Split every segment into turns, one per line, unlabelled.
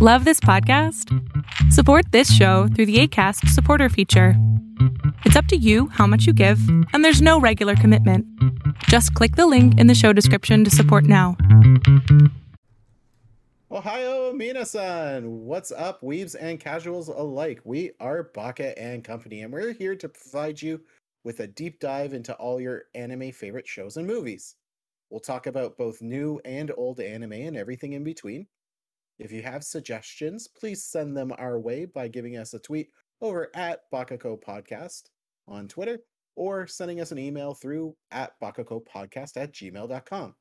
Love this podcast? Support this show through the ACAST supporter feature. It's up to you how much you give, and there's no regular commitment. Just click the link in the show description to support now.
Ohio Minasan! What's up, weaves and casuals alike? We are Baka and Company, and we're here to provide you with a deep dive into all your anime favorite shows and movies. We'll talk about both new and old anime and everything in between. If you have suggestions, please send them our way by giving us a tweet over at Bakako Podcast on Twitter or sending us an email through at Bakako Podcast at gmail.com.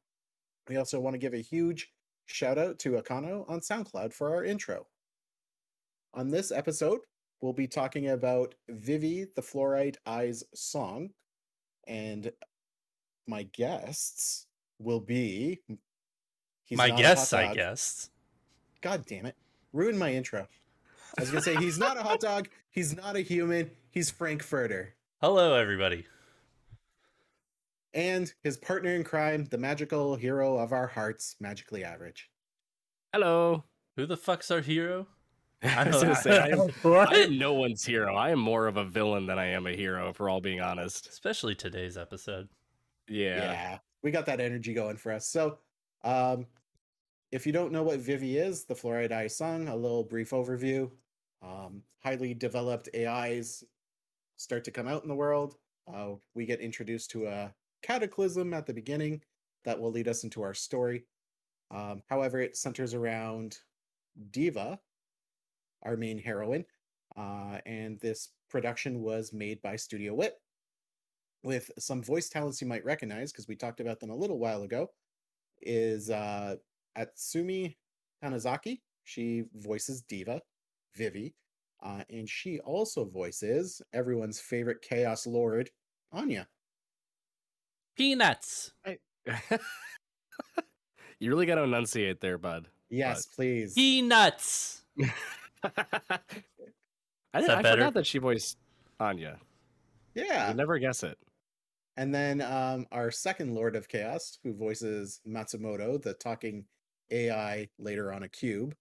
We also want to give a huge shout out to Akano on SoundCloud for our intro. On this episode, we'll be talking about Vivy the Fluorite Eyes song, and my guests will be.
My guests, I guess.
God damn it. Ruined my intro. I was going to say, he's not a hot dog. He's not a human. He's Frankfurter.
Hello, everybody.
And his partner in crime, the magical hero of our hearts, Magically Average.
Hello.
Who the fuck's our hero?
I was gonna say I am, I am no one's hero. I am more of a villain than I am a hero, for all being honest.
Especially today's episode.
Yeah.
Yeah. We got that energy going for us. So um if you don't know what Vivy is, the Fluorite Eye song, a little brief overview. Um, highly developed AIs start to come out in the world. Uh, we get introduced to a cataclysm at the beginning that will lead us into our story. Um, however, it centers around Diva, our main heroine, uh, and this production was made by Studio Wit with some voice talents you might recognize because we talked about them a little while ago. Is uh, Atsumi Tanezaki. She voices Diva, Vivy, uh, and she also voices everyone's favorite Chaos Lord, Anya.
Peanuts.
I... you really got to enunciate there, bud.
Yes, but... please.
Peanuts.
I, did, I forgot that she voiced Anya.
Yeah.
You'd never guess it.
And then um, our second Lord of Chaos, who voices Matsumoto, the talking AI later on a cube,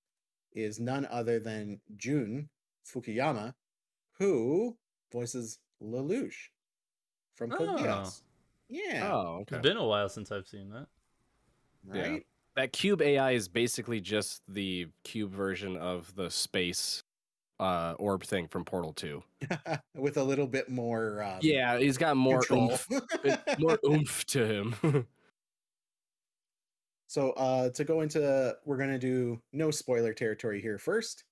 is none other than Jun Fukuyama, who voices Lelouch from Code
Oh.
Geass. Yeah.
Oh, okay.
It's been a while since I've seen that.
right.
yeah. That cube AI is basically just the cube version of the space uh orb thing from Portal 2.
With a little bit more. Um,
Yeah, he's got more
control.
oomph, more oomph to him.
So uh to go into we're gonna do no spoiler territory here first.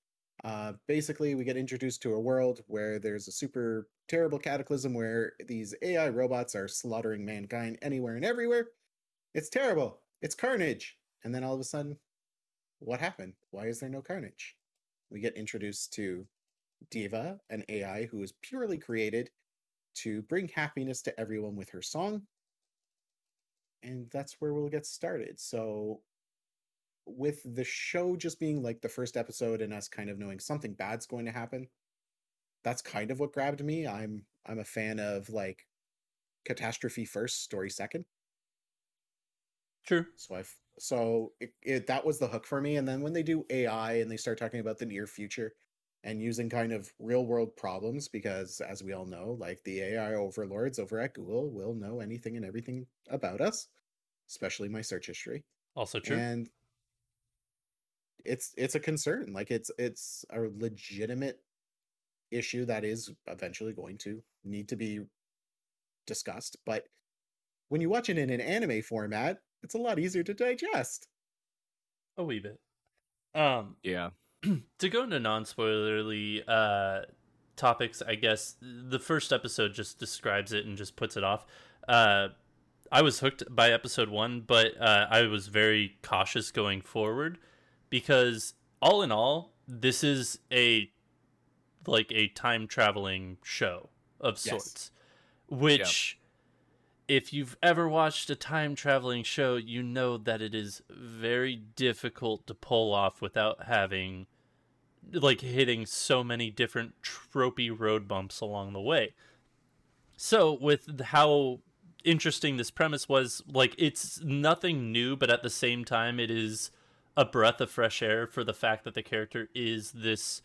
Uh basically we get introduced to a world where there's a super terrible cataclysm where these AI robots are slaughtering mankind anywhere and everywhere. It's terrible. It's carnage. And then all of a sudden, what happened? Why is there no carnage? We get introduced to Diva, an AI who is purely created to bring happiness to everyone with her song and that's where we'll get started. So, with the show just being like the first episode and us kind of knowing something bad's going to happen, that's kind of what grabbed me. I'm I'm a fan of like catastrophe first, story second.
True.
So I've so it, it that was the hook for me. And then when they do AI and they start talking about the near future and using kind of real world problems, because as we all know, like the AI overlords over at Google will know anything and everything about us, especially my search history.
Also true.
And it's it's a concern. Like it's it's a legitimate issue that is eventually going to need to be discussed. But when you watch it in an anime format, it's a lot easier to digest.
a wee bit. Um,
yeah.
to go into non-spoilerly uh topics, I guess the first episode just describes it and just puts it off. Uh, I was hooked by episode one, but uh, I was very cautious going forward because all in all, this is a like a time traveling show of
Yes.
sorts, which. If you've ever watched a time traveling show, you know that it is very difficult to pull off without having like hitting so many different tropey road bumps along the way. So with how interesting this premise was, like it's nothing new, but at the same time it is a breath of fresh air for the fact that the character is this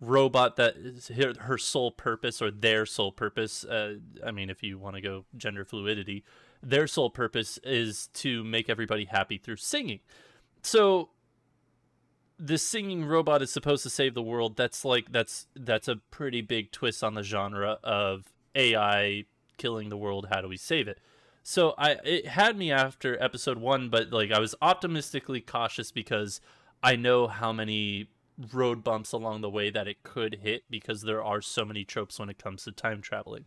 robot that is her, her sole purpose or their sole purpose uh, i mean if you want to go gender fluidity their sole purpose is to make everybody happy through singing so the singing robot is supposed to save the world that's like that's that's a pretty big twist on the genre of ai killing the world how do we save it so i it had me after episode 1 but like i was optimistically cautious because i know how many road bumps along the way that it could hit because there are so many tropes when it comes to time traveling.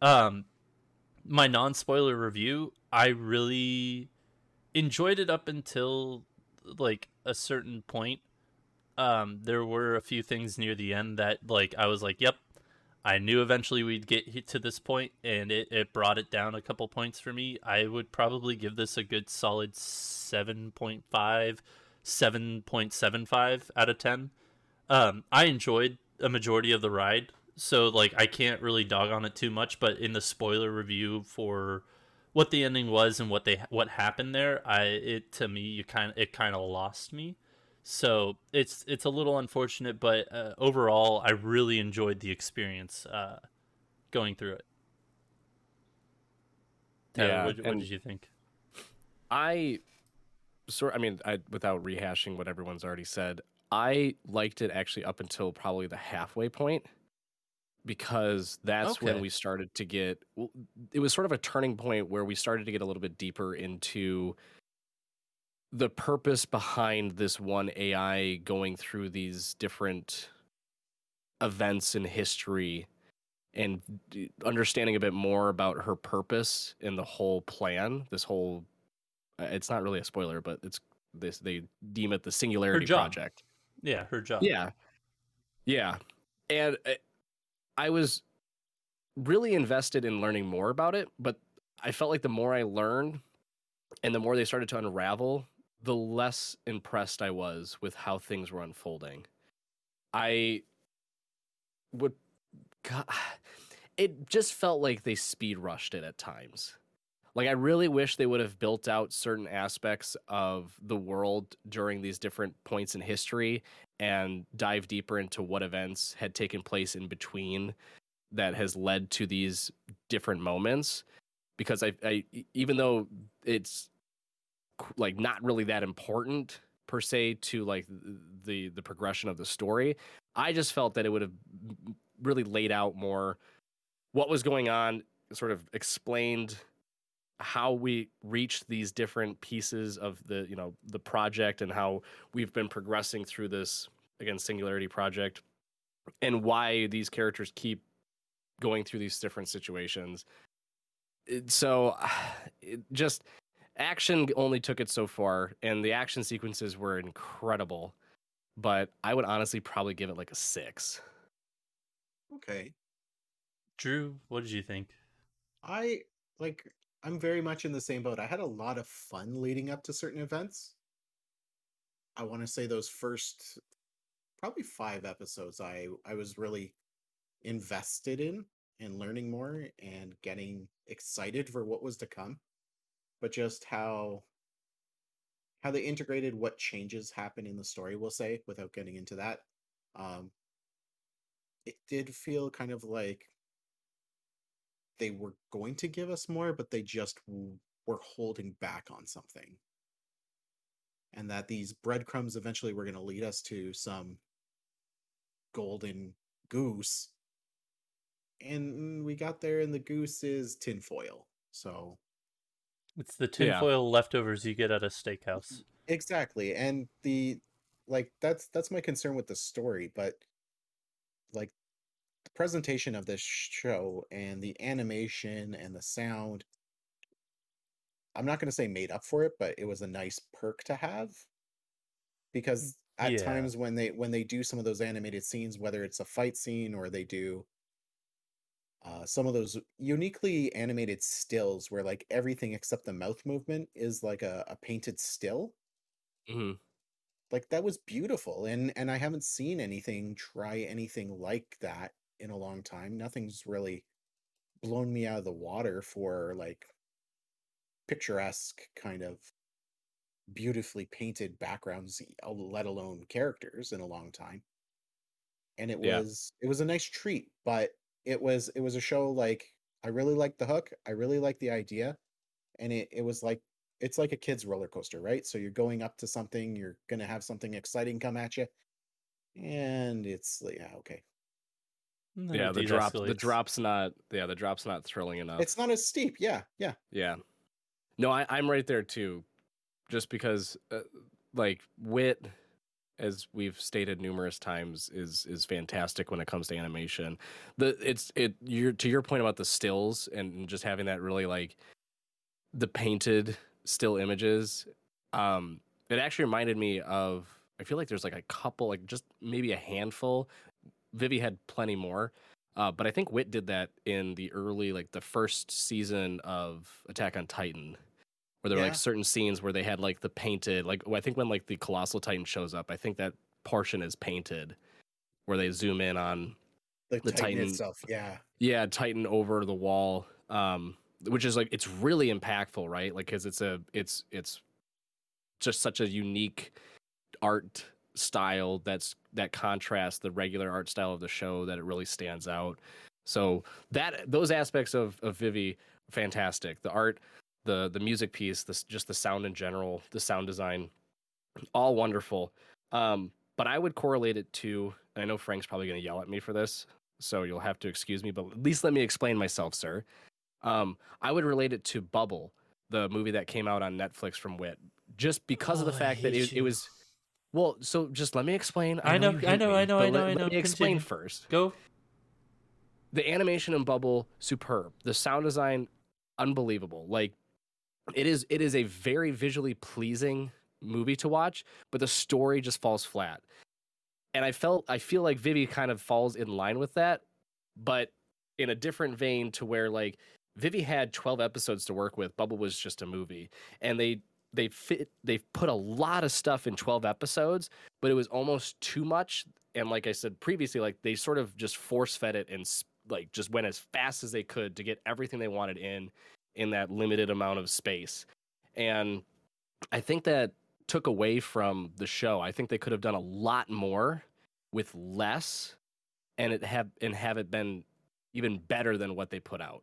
Um, my non spoiler review, I really enjoyed it up until like a certain point. Um, there were a few things near the end that like I was like, yep, I knew eventually we'd get to this point, and it, it brought it down a couple points for me. I would probably give this a good solid seven point five 7.75 out of 10. Um, I enjoyed a majority of the ride, so like I can't really dog on it too much. But in the spoiler review for what the ending was and what they what happened there, I it to me you kind it kind of lost me. So it's it's a little unfortunate, but uh, overall, I really enjoyed the experience uh, going through it.
Yeah,
what, what did you think?
I sort I mean, I without rehashing what everyone's already said, I liked it actually up until probably the halfway point because that's when we started to get it was sort of a turning point where we started to get a little bit deeper into the purpose behind this one AI going through these different events in history and understanding a bit more about her purpose in the whole plan, this whole uh, it's not really a spoiler, but it's this they deem it the singularity project.
Yeah, her job.
Yeah. Yeah. And uh, I was really invested in learning more about it, but I felt like the more I learned and the more they started to unravel, the less impressed I was with how things were unfolding. I would God, it just felt like they speed rushed it at times. Like I really wish they would have built out certain aspects of the world during these different points in history and dive deeper into what events had taken place in between that has led to these different moments. Because I, I even though it's like not really that important per se to like the the progression of the story i just felt that it would have really laid out more what was going on sort of explained how we reached these different pieces of the you know the project and how we've been progressing through this again singularity project and why these characters keep going through these different situations It- so it just action only took it so far and the action sequences were incredible but i would honestly probably give it like a six
Okay.
Drew, what did you think?
I like I'm very much in the same boat. I had a lot of fun leading up to certain events. I want to say those first probably 5 episodes I I was really invested in and learning more and getting excited for what was to come. But just how how they integrated what changes happen in the story, we'll say, without getting into that. Um it did feel kind of like they were going to give us more, but they just w- were holding back on something. And that these breadcrumbs eventually were going to lead us to some golden goose. And we got there, and the goose is tinfoil. So,
It's the
Yeah.
tinfoil leftovers you get at a steakhouse. Mm-hmm.
exactly. And the, like, that's, that's my concern with the story, but like, the presentation of this show and the animation and the sound i'm not going to say made up for it but it was a nice perk to have because at
Yeah.
times when they when they do some of those animated scenes whether it's a fight scene or they do uh, some of those uniquely animated stills where like everything except the mouth movement is like a, a painted still
mm-hmm.
like that was beautiful and and i haven't seen anything try anything like that in a long time nothing's really blown me out of the water for like picturesque kind of beautifully painted backgrounds, uh, let alone characters, in a long time. And it
Yeah.
was it was a nice treat, but it was it was a show like I really liked the hook. I really liked the idea, and it it was like it's like a kid's roller coaster, right? So you're going up to something, you're gonna have something exciting come at you, and it's like, yeah, okay.
And
Yeah, the drop the drop's not yeah, the drop's not thrilling enough.
It's not as steep. Yeah, yeah.
Yeah. No, I, I'm right there too. Just because, uh, like, wit, as we've stated numerous times, is is fantastic when it comes to animation. The it's it you're to your point about the stills and just having that really like the painted still images. Um, it actually reminded me of. I feel like there's like a couple, like just maybe a handful. Vivy had plenty more. Uh, but I think Wit did that in the early, like the first season of Attack on Titan, where there were like certain scenes where they had like the painted, like I think when like the Colossal Titan shows up, I think that portion is painted, where they zoom in on
The,
The
Titan,
Titan-
itself. Yeah.
yeah Titan over the wall, um, which is like it's really impactful, right? Like because it's a it's it's just such a unique art style that's that contrasts the regular art style of the show that it really stands out. So that those aspects of of Vivy fantastic. The art, the the music piece, this just the sound in general, the sound design, all wonderful. Um, but I would correlate it to. and I know Frank's probably going to yell at me for this, so you'll have to excuse me. But at least let me explain myself, sir. Um, I would relate it to Bubble, the movie that came out on Netflix from Wit, just because of the
Oh,
fact that it, it was. Well, so just let me explain.
I know- I know,
me,
I know, I know,
let-
I
let
know.
me explain
Continue.
first
Go.
the animation in Bubble superb. The sound design unbelievable. Like it is it is a very visually pleasing movie to watch, but the story just falls flat. And I felt I feel like Vivy kind of falls in line with that, but in a different vein to where like Vivy had 12 episodes to work with, Bubble was just a movie. And they they fit they've put a lot of stuff in 12 episodes, but it was almost too much and like I said previously like they sort of just force fed it and like just went as fast as they could to get everything they wanted in in that limited amount of space. And I think that took away from the show. I think they could have done a lot more with less and it have and have it been even better than what they put out.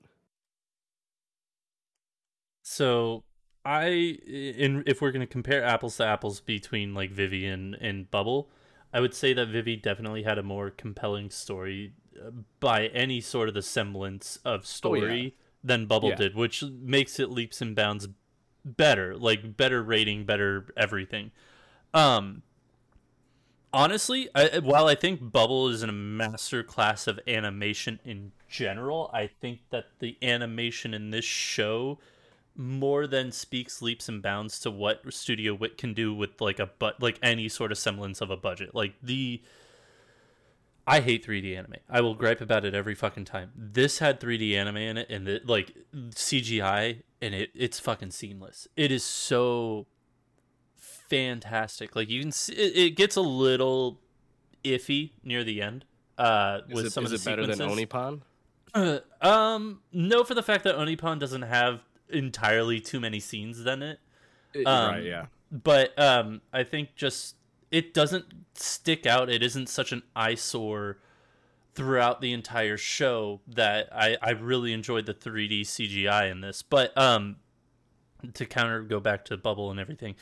So I in if we're gonna compare apples to apples between like Vivy and, and Bubble, I would say that Vivy definitely had a more compelling story uh, by any sort of the semblance of story than Bubble
Yeah.
did, which makes it leaps and bounds better, like better rating, better everything. Um honestly, I, while I think Bubble is a master class of animation in general, I think that the animation in this show more than speaks leaps and bounds to what Studio Wit can do with like a but like any sort of semblance of a budget. Like the I hate 3D anime. I will gripe about it every fucking time. This had 3D anime in it and it like CGI and it it's fucking seamless. It is so fantastic. Like you can see it, it gets a little iffy near the end uh
Is
with
it,
some
is
of
it
the
better than. Onipon?
Uh, um, no, for the fact that Onipon doesn't have entirely too many scenes than it.
It-
Um,
right, yeah.
But um, I think just it doesn't stick out. It isn't such an eyesore throughout the entire show that I I really enjoyed the 3D CGI in this. But um, to counter go back to Bubble and everything.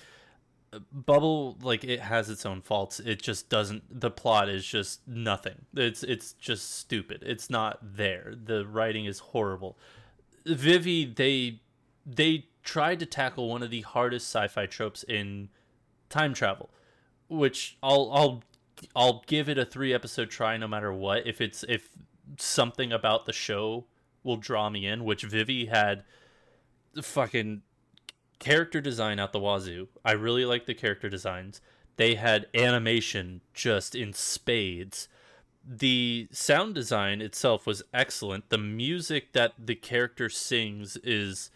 Bubble like it has its own faults. It just doesn't. The plot is just nothing. It's it's just stupid. It's not there. The writing is horrible. Vivy they they tried to tackle one of the hardest sci-fi tropes in time travel, which I'll I'll I'll give it a three episode try no matter what. If it's if something about the show will draw me in, which Vivy had fucking character design out the wazoo. I really like the character designs. They had animation just in spades. The sound design itself was excellent. The music that the character sings is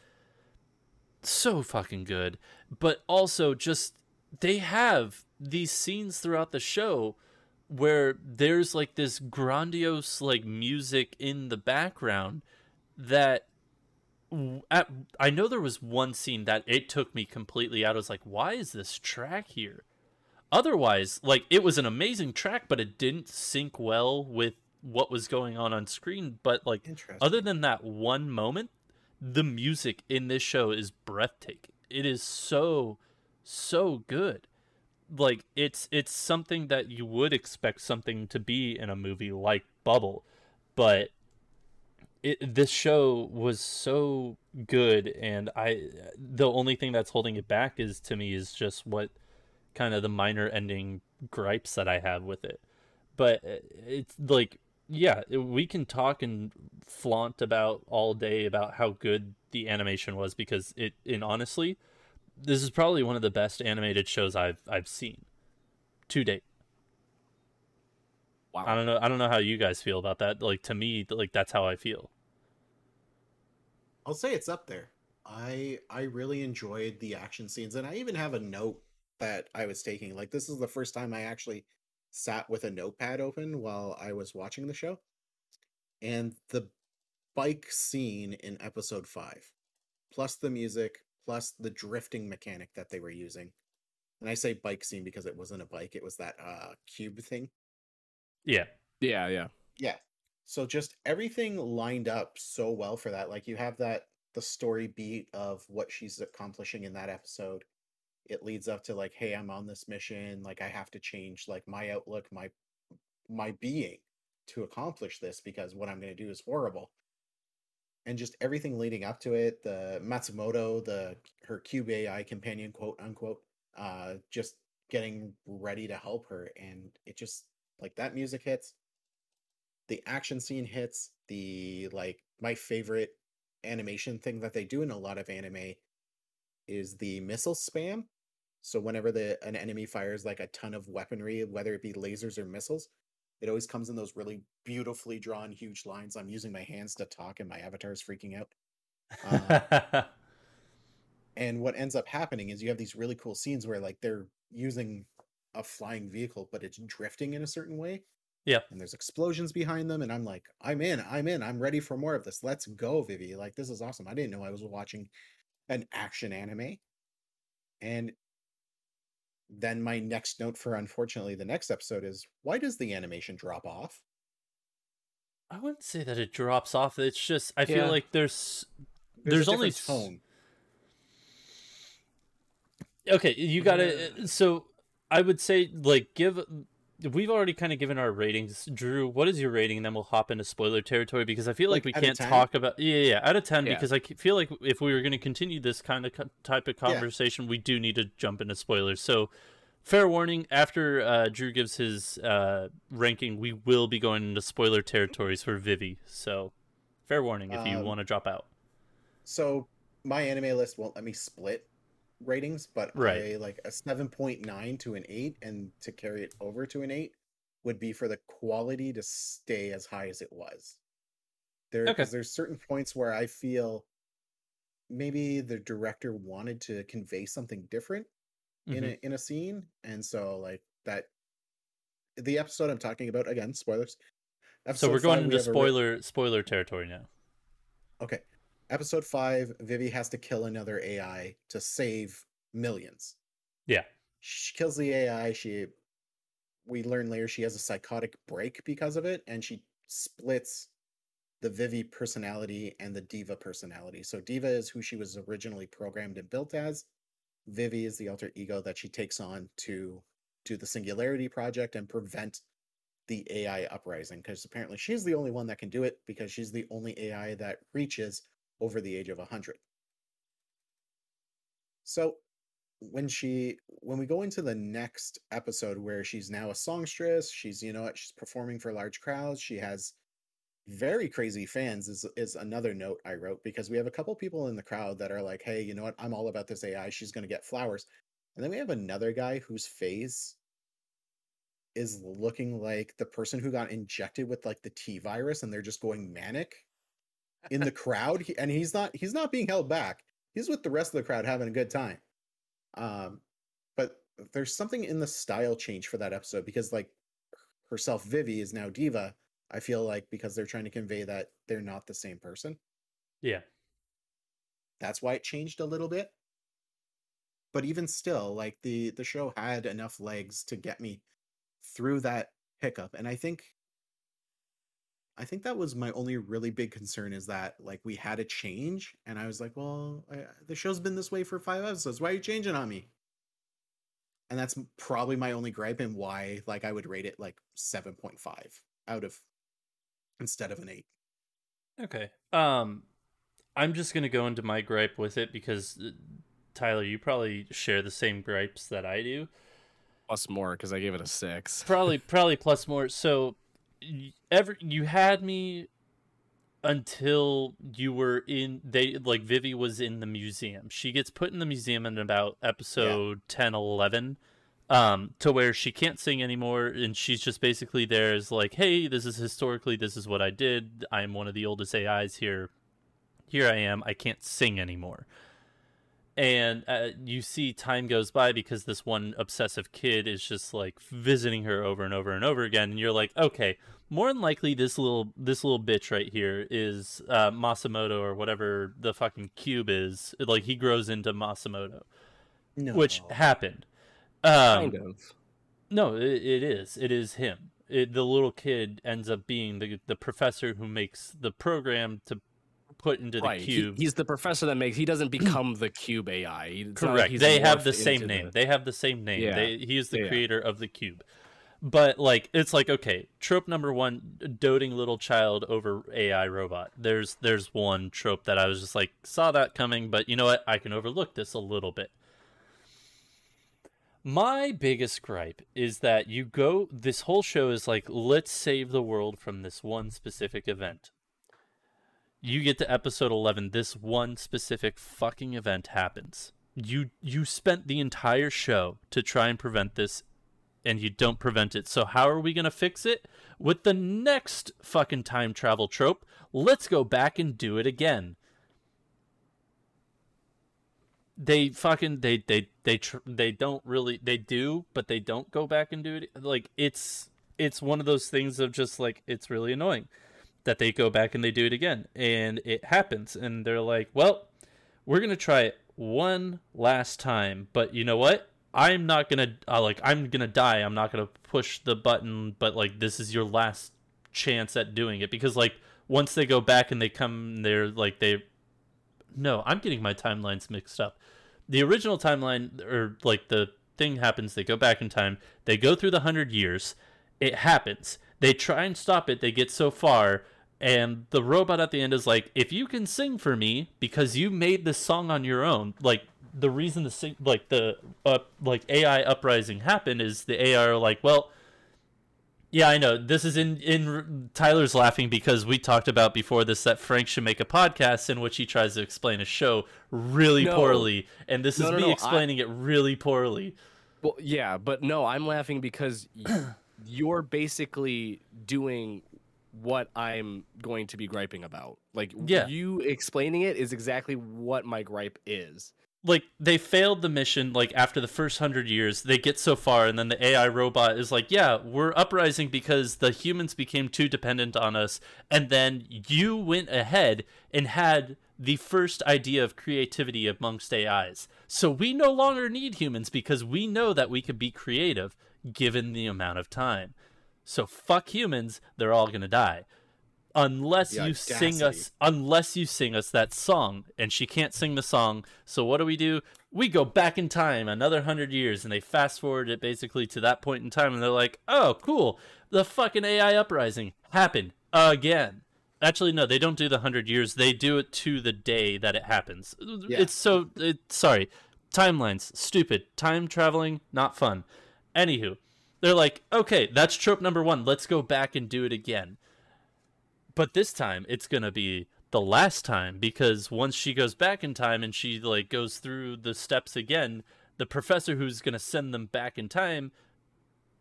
so fucking good. But also just they have these scenes throughout the show where there's like this grandiose like music in the background that at, I know there was one scene that it took me completely out. I was like, why is this track here? Otherwise, like it was an amazing track, but it didn't sync well with what was going on on screen. But like, other than that one moment, the music in this show is breathtaking. It is so, so good. Like it's it's something that you would expect something to be in a movie like Bubble, but it, this show was so good and i the only thing that's holding it back is to me is just what kind of the minor ending gripes that i have with it but uh, it's like yeah we can talk and flaunt about all day about how good the animation was because it and honestly this is probably one of the best animated shows i've i've seen to date
Wow.
I don't know. I don't know how you guys feel about that. Like to me, like that's how I feel.
I'll say it's up there. I I really enjoyed the action scenes, and I even have a note that I was taking. Like this is the first time I actually sat with a notepad open while I was watching the show, and the bike scene in episode five, plus the music, plus the drifting mechanic that they were using. And I say bike scene because it wasn't a bike; it was that uh cube thing.
Yeah.
Yeah, yeah.
Yeah. So just everything lined up so well for that. Like you have that the story beat of what she's accomplishing in that episode. It leads up to like, hey, I'm on this mission. Like I have to change like my outlook, my my being to accomplish this because what I'm gonna do is horrible. And just everything leading up to it, the Matsumoto, the her cube AI companion, quote unquote, uh, just getting ready to help her. And it just like that music hits the action scene hits the like my favorite animation thing that they do in a lot of anime is the missile spam so whenever the an enemy fires like a ton of weaponry whether it be lasers or missiles it always comes in those really beautifully drawn huge lines. I'm using my hands to talk and my avatar is freaking out. Uh, and what ends up happening is you have these really cool scenes where like they're using a flying vehicle but it's drifting in a certain way
Yeah.
and there's explosions behind them and i'm like i'm in i'm in i'm ready for more of this. Let's go vivy. Like this is awesome. I didn't know i was watching an action anime. And then my next note for unfortunately the next episode is why does the animation drop off?
I wouldn't say that it drops off. It's just I feel like there's
there's,
there's,
a
only
different tone.
Okay, you got to so I would say like give we've already kind of given our ratings. Drew, what is your rating and then we'll hop into spoiler territory because I feel like,
Like,
we can't talk about Yeah, yeah, yeah, out of 10
Yeah.
because I feel like if we were going to continue this kind of co- type of
Yeah.
conversation, we do need to jump into spoilers. So fair warning after uh, Drew gives his uh, ranking, we will be going into spoiler territories for Vivy. So fair warning if you
Um,
want to drop out.
so my anime list won't let me split ratings, but
Right.
I like a seven point nine to an eight, and to carry it over to an eight would be for the quality to stay as high as it was. There,
Okay.
there's certain points where I feel maybe the director wanted to convey something different in
Mhm.
a in a scene, and so like that. The episode I'm talking about again, spoilers.
So we're going
five,
into
a re-
spoiler spoiler territory now.
Okay. Episode five, Vivy has to kill another AI to save millions.
Yeah.
She kills the AI. She, we learn later, she has a psychotic break because of it, and she splits the Vivy personality and the Diva personality. So Diva is who she was originally programmed and built as. Vivy is the alter ego that she takes on to do the Singularity Project and prevent the AI uprising because apparently she's the only one that can do it because she's the only AI that reaches over the age of 100. So when she when we go into the next episode where she's now a songstress, she's you know what, she's performing for large crowds, she has very crazy fans is is another note I wrote because we have a couple people in the crowd that are like, "Hey, you know what? I'm all about this AI. She's going to get flowers." And then we have another guy whose face is looking like the person who got injected with like the T virus and they're just going manic in the crowd He- and he's not he's not being held back. He's with the rest of the crowd having a good time. Um but there's something in the style change for that episode because like herself Vivy is now Diva. I feel like because they're trying to convey that they're not the same person.
Yeah.
that's why it changed a little bit. But even still, like the the show had enough legs to get me through that hiccup. And I think I think that was my only really big concern is that like we had a change, and I was like, well, I, the show's been this way for five episodes. Why are you changing on me? And that's probably my only gripe and why like I would rate it like seven point five out of instead of an eight.
Okay. Um, I'm just gonna go into my gripe with it because uh, Tyler, you probably share the same gripes that I do.
Plus more because I gave it a six.
Probably, probably plus more. So ever you had me until you were in they like Vivy was in the museum. She gets put in the museum in about episode yeah. 10 11 um to where she can't sing anymore and she's just basically there as like hey this is historically this is what I did. I'm one of the oldest AIs here. Here I am. I can't sing anymore and uh, you see time goes by because this one obsessive kid is just like visiting her over and over and over again and you're like okay more than likely this little this little bitch right here is uh, masamoto or whatever the fucking cube is. Like he grows into masamoto. No. which happened. Um, kind of. no it, it is. It is him. It, the little kid ends up being the the professor who makes the program to put into the right. cube.
He, he's the professor that makes. He doesn't hmm. become the cube AI.
It's Correct. they have the same name. The... They have the same name. Yeah. They, he is the yeah. creator of the cube. But like, it's like okay, trope number one: doting little child over AI robot. There's there's one trope that I was just like saw that coming, but you know what? I can overlook this a little bit. My biggest gripe is that you go. This whole show is like, let's save the world from this one specific event you get to episode 11 this one specific fucking event happens. You you spent the entire show to try and prevent this and you don't prevent it. So how are we going to fix it? With the next fucking time travel trope let's go back and do it again. They fucking they they they tr- they don't really they do but they don't go back and do it. Like it's it's one of those things of just like it's really annoying that they go back and they do it again. And it happens. And they're like well we're gonna try it one last time. But you know what? I'm not gonna uh, like i'm gonna die. I'm not gonna push the button but like this is your last chance at doing it. Because like once they go back and they come they're like they no i'm getting my timelines mixed up. The original timeline or like the thing happens. They go back in time. They go through the hundred years. It happens. They try and stop it. They get so far and the robot at the end is like if you can sing for me because you made this song on your own like the reason the sing like the uh, like ai uprising happened is the ai are like well yeah i know this is in in tyler's laughing because we talked about before this that frank should make a podcast in which he tries to explain a show really no. poorly and this no, is no, me explaining I... it really poorly
well yeah but no i'm laughing because you're basically doing what I'm going to be griping about. Like yeah. you explaining it is exactly what my gripe is.
Like they failed the mission like after the first 100 years. They get so far and then the AI robot is like, "Yeah, we're uprising because the humans became too dependent on us." And then you went ahead and had the first idea of creativity amongst AIs. So we no longer need humans because we know that we can be creative given the amount of time. So fuck humans, they're all gonna die. Unless the you audacity. sing us unless you sing us that song. And she can't sing the song. So what do we do? We go back in time another hundred years and they fast forward it basically to that point in time and they're like, Oh, cool. The fucking AI uprising happened again. Actually, no, they don't do the hundred years. They do it to the day that it happens. Yeah. It's so it, sorry. Timelines, stupid. Time traveling, not fun. Anywho, they're like, okay, that's trope number one. Let's go back and do it again. But this time, it's gonna be the last time because once she goes back in time and she like goes through the steps again, the professor who's gonna send them back in time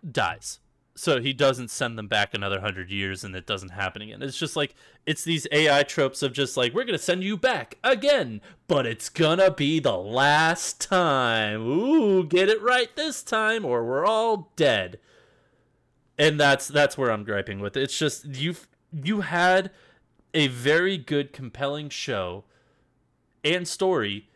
dies so he doesn't send them back another hundred years and it doesn't happen again. It's just like it's these AI tropes of just like we're gonna send you back again, but it's gonna be the last time. Ooh, get it right this time, or we're all dead. And that's that's where I'm griping with. It's just you you had a very good, compelling show and story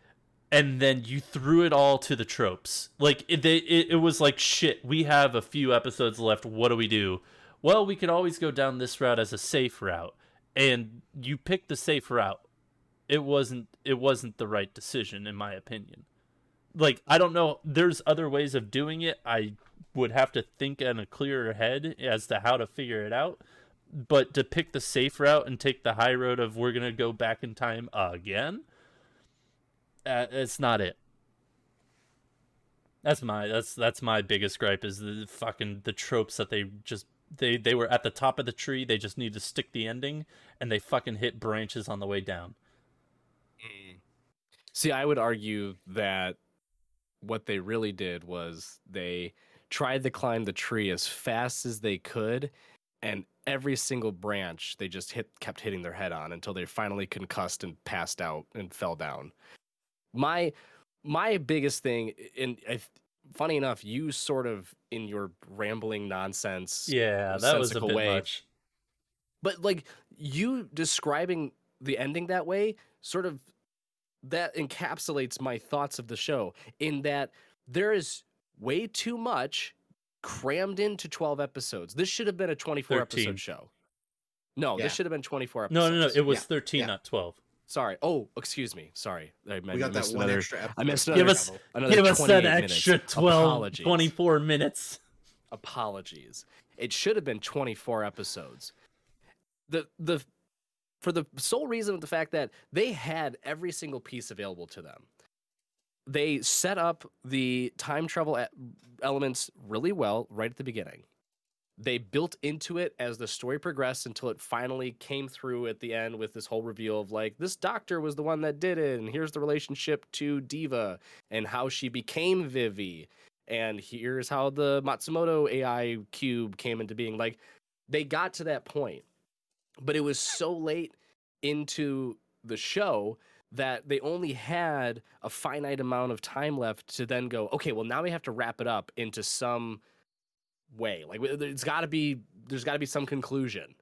and then you threw it all to the tropes. Like it, they, it, it was like shit. We have a few episodes left. What do we do? Well, we could always go down this route as a safe route, and you picked the safe route. It wasn't. It wasn't the right decision, in my opinion. Like I don't know. There's other ways of doing it. I would have to think in a clearer head as to how to figure it out. But to pick the safe route and take the high road of we're gonna go back in time again uh, it's not it. That's my that's that's my biggest gripe is the fucking the tropes that they just they they were at the top of the tree they just need to stick the ending and they fucking hit branches on the way down.
See, I would argue that what they really did was they tried to climb the tree as fast as they could and every single branch they just hit kept hitting their head on until they finally concussed and passed out and fell down my my biggest thing and funny enough you sort of in your rambling nonsense
yeah that was a bit way, much
but like you describing the ending that way sort of that encapsulates my thoughts of the show in that there is way too much crammed into 12 episodes this should have been a 24 13. episode show no yeah. this should have been 24 episodes
no no no it was yeah. 13 yeah. not 12
Sorry. Oh, excuse me. Sorry.
I we got that one
another,
extra episode.
I missed another,
give us, another give us that extra minutes. 12, Apologies. 24 minutes.
Apologies. It should have been 24 episodes. The the for the sole reason of the fact that they had every single piece available to them. They set up the time travel elements really well right at the beginning they built into it as the story progressed until it finally came through at the end with this whole reveal of like this doctor was the one that did it and here's the relationship to diva and how she became vivy. And here's how the matsumoto ai cube came into being. Like they got to that point but it was so late into the show that they only had a finite amount of time left to then go okay well now we have to wrap it up into some way. Like it's got to be there's got to be some conclusion.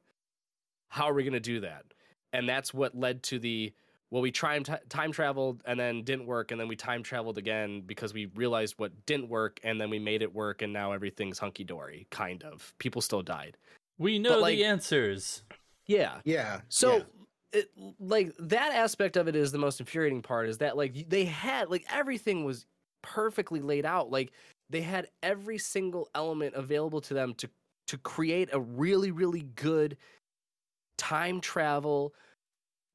How are we going to do that? And that's what led to the well, we time time traveled and then didn't work, and then we time traveled again because we realized what didn't work, and then we made it work, and now everything's hunky dory. Kind of. People still died.
We know like, the answers.
Yeah.
Yeah.
So.
Yeah.
It, like that aspect of it is the most infuriating part is that like they had like everything was perfectly laid out like they had every single element available to them to to create a really really good time travel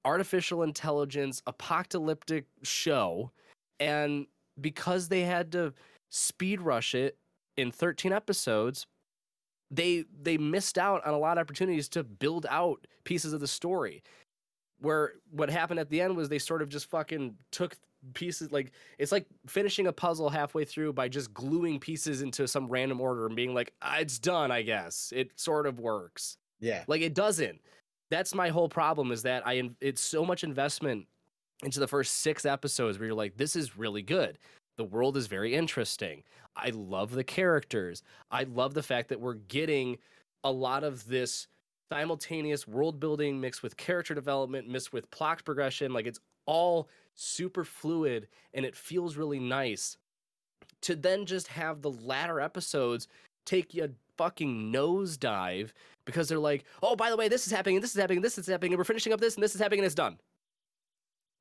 artificial intelligence apocalyptic show. And because they had to speed rush it in 13 episodes they they missed out on a lot of opportunities to build out pieces of the story. Where what happened at the end was they sort of just fucking took pieces like it's like finishing a puzzle halfway through by just gluing pieces into some random order and being like ah, it's done i guess. It sort of works.
Yeah.
Like it doesn't. That's my whole problem is that i it's so much investment into the first six episodes where you're like this is really good. The world is very interesting. I love the characters. I love the fact that we're getting a lot of this simultaneous world building mixed with character development mixed with plot progression like it's all super fluid and it feels really nice to then just have the latter episodes take you a fucking nosedive because they're like, oh, by the way, this is happening, and this is happening, and this is happening, and we're finishing up this, and this is happening, and it's done.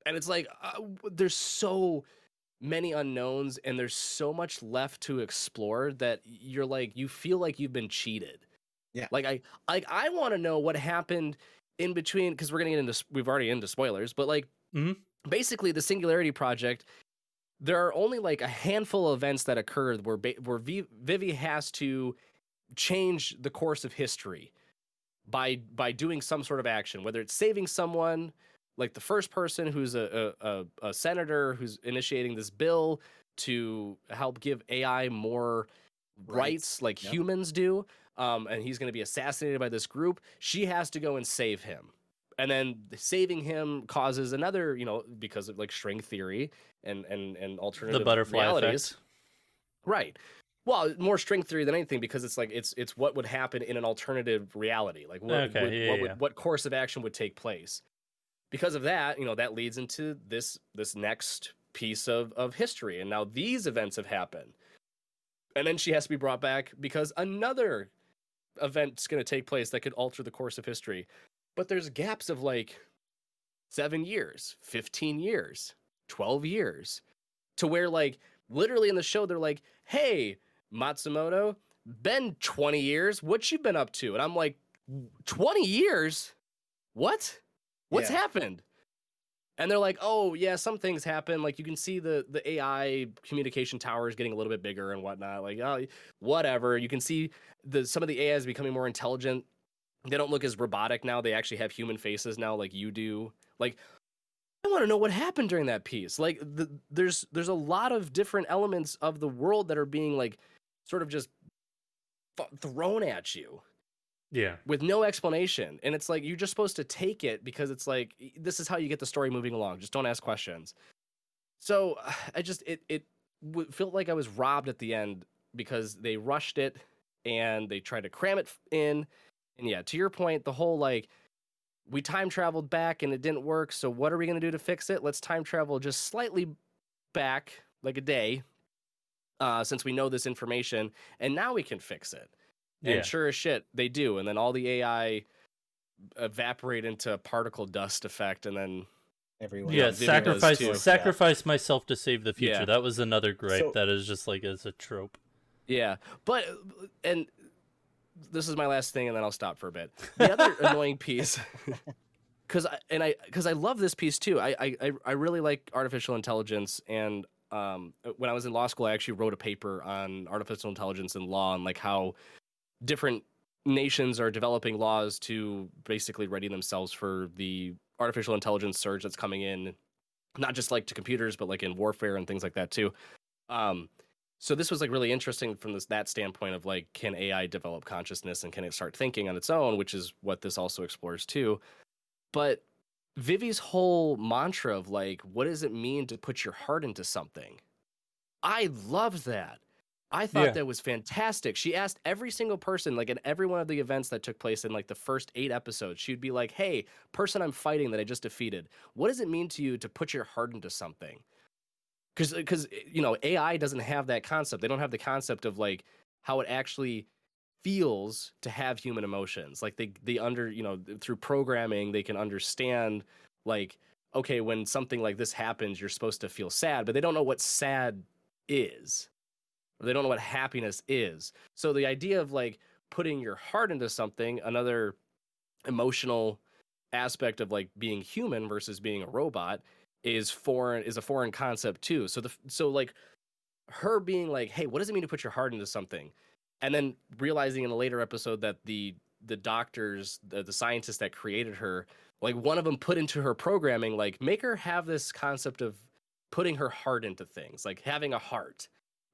And it's like, uh, there's so many unknowns, and there's so much left to explore that you're like, you feel like you've been cheated.
Yeah.
Like I, like I want to know what happened in between because we're gonna get into, we've already into spoilers, but like
mm-hmm.
basically the Singularity Project, there are only like a handful of events that occurred where where Vivy has to change the course of history by by doing some sort of action, whether it's saving someone, like the first person who's a a, a senator who's initiating this bill to help give AI more rights, rights like yep. humans do. Um, and he's going to be assassinated by this group. She has to go and save him and then saving him causes another, you know, because of like string theory and and and alternative
the butterfly
realities.
Effect.
Right. Well, more string theory than anything because it's like it's it's what would happen in an alternative reality. Like what
okay,
would,
yeah,
what,
yeah.
Would, what course of action would take place. because of that, you know, that leads into this this next piece of of history. And now these events have happened. And then she has to be brought back because another event's going to take place that could alter the course of history. But there's gaps of like 7 years, 15 years, 12 years to where like literally in the show they're like, "Hey, Matsumoto, been 20 years. What you been up to?" And I'm like, "20 years? What? What's
Yeah.
happened?" And they're like, "Oh, yeah, some things happen. Like you can see the the AI communication towers getting a little bit bigger and whatnot. Like, oh, whatever. You can see the some of the AI is becoming more intelligent. They don't look as robotic now. They actually have human faces now, like you do. Like, I want to know what happened during that piece. Like, the, there's there's a lot of different elements of the world that are being like sort of just th- thrown at you
Yeah.
with no explanation. And it's like you're just supposed to take it because it's like this is how you get the story moving along. Just don't ask questions. So I just it it w- felt like I was robbed at the end because they rushed it and they tried to cram it in. And yeah, to your point, the whole like we time traveled back and it didn't work. So what are we going to do to fix it? Let's time travel just slightly back, like a day, uh, since we know this information, and now we can fix it. And
Yeah.
sure as shit, they do. And then all the AI evaporate into particle dust effect, and then
Everyone.
Yeah,
Vivian
sacrifice
does too.
sacrifice myself to save the future.
Yeah.
That was another gripe
So-
that is just like as a trope.
yeah. But and this is my last thing, and then I'll stop for a bit. The other annoying piece, because I and I because I love this piece too. I I I- I really like artificial intelligence, and um, when I was in law school, I actually wrote a paper on artificial intelligence and law, and like how different nations are developing laws to basically ready themselves for the artificial intelligence surge that's coming in not just like to computers but like in warfare and things like that too. Um so this was like really interesting from this that standpoint of like can ai develop consciousness and can it start thinking on its own which is what this also explores too. But vivy's whole mantra of like what does it mean to put your heart into something? I loved that I thought
Yeah.
that was fantastic. She asked every single person, like at every one of the events that took place in like the first eight episodes, she'd be like, Hey, person I'm fighting that I just defeated, what does it mean to you to put your heart into something? Because, because eh, you know, AI doesn't have that concept. They don't have the concept of like how it actually feels to have human emotions. Like they, they under, you know, through programming, they can understand like, okay, when something like this happens, you're supposed to feel sad, but they don't know what sad is they don't know what happiness is. So the idea of like putting your heart into something, another emotional aspect of like being human versus being a robot is foreign is a foreign concept too. So the so like her being like, "Hey, what does it mean to put your heart into something?" And then realizing in a later episode that the the doctors, the, the scientists that created her, like one of them put into her programming like make her have this concept of putting her heart into things, like having a heart.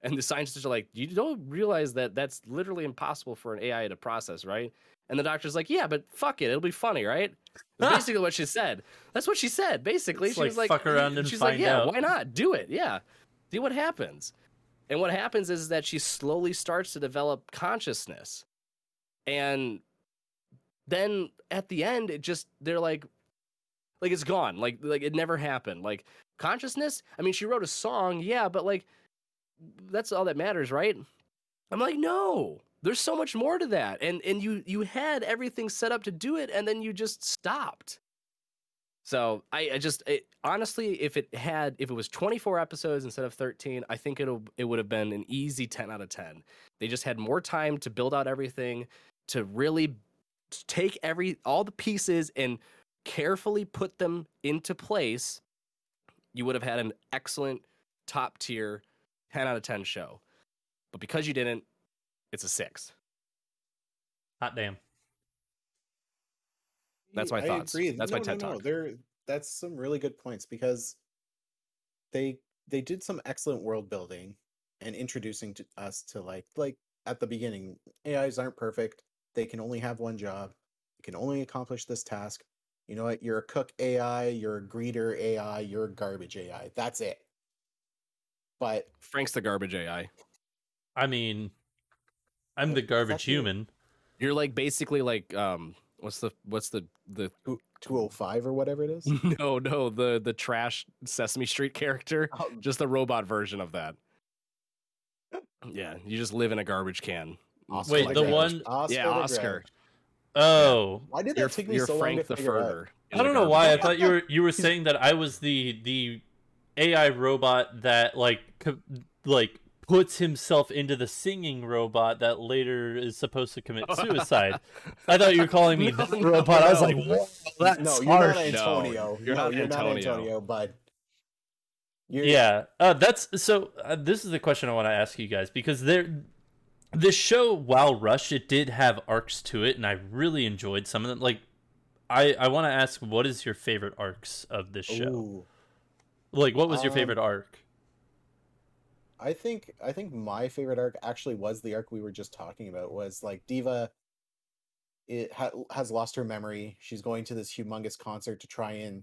And the scientists are like, you don't realize that that's literally impossible for an AI to process, right? And the doctor's like, yeah, but fuck it, it'll be funny, right? That's basically what she said. That's what she said. Basically,
It's
she
like,
was like,
fuck around and
she's like, yeah,
out."
why not? Do it, yeah. See what happens. And what happens is that she slowly starts to develop consciousness, and then at the end, it just they're like, like it's gone, like like it never happened. Like consciousness. I mean, she wrote a song, yeah, but like that's all that matters, right? I'm like, no, there's so much more to that. And and you you had everything set up to do it, and then you just stopped. So I, I just it, honestly, if it had if it was 24 episodes instead of 13, I think it'll it would have been an easy 10 out of 10. They just had more time to build out everything, to really take every all the pieces and carefully put them into place. You would have had an excellent top tier 10 out of 10 show. But because you didn't, it's a six.
Hot damn.
That's my
I
thoughts.
agree.
That's
no,
my TED
no, no.
Talk.
There, that's some really good points because they they did some excellent world building and introducing to us to like like at the beginning, AIs aren't perfect. They can only have one job. They can only accomplish this task. You know what? You're a cook AI. You're a greeter AI. You're a garbage AI. That's it. But
Frank's the garbage AI.
I mean, I'm the garbage human.
You're like basically like um what's the what's the the
Two oh five or whatever it is.
no no the the trash Sesame Street character,
Oh,
just the robot version of that. Yeah, you just live in a garbage can.
Oscar
Wait,
the
the one-
Oscar
yeah, Oscar.
Grouch.
Oh,
Why did that
You're,
take me
you're
so long
Frank
to
the
figure out?
Furter.
I don't know why. I thought you were you were saying that I was the the AI robot that like co- like puts himself into the singing robot that later is supposed to commit suicide. I thought you were calling me
No,
the
no,
robot. I was like, Whoa, that's
no, you're
harsh.
not
No,
Antonio.
you're
no,
not
you're not
Antonio.
Antonio, bud. You're,
Yeah, uh, that's so. Uh, this is the question I want to ask you guys because there, this show, while rushed, it did have arcs to it, and I really enjoyed some of them. Like, I I want to ask, what is your favorite arcs of this show?
Ooh.
Like, what was your
Um,
favorite arc?
I think I think my favorite arc actually was the arc we were just talking about. Was like Diva, it ha- has lost her memory. She's going to this humongous concert to try and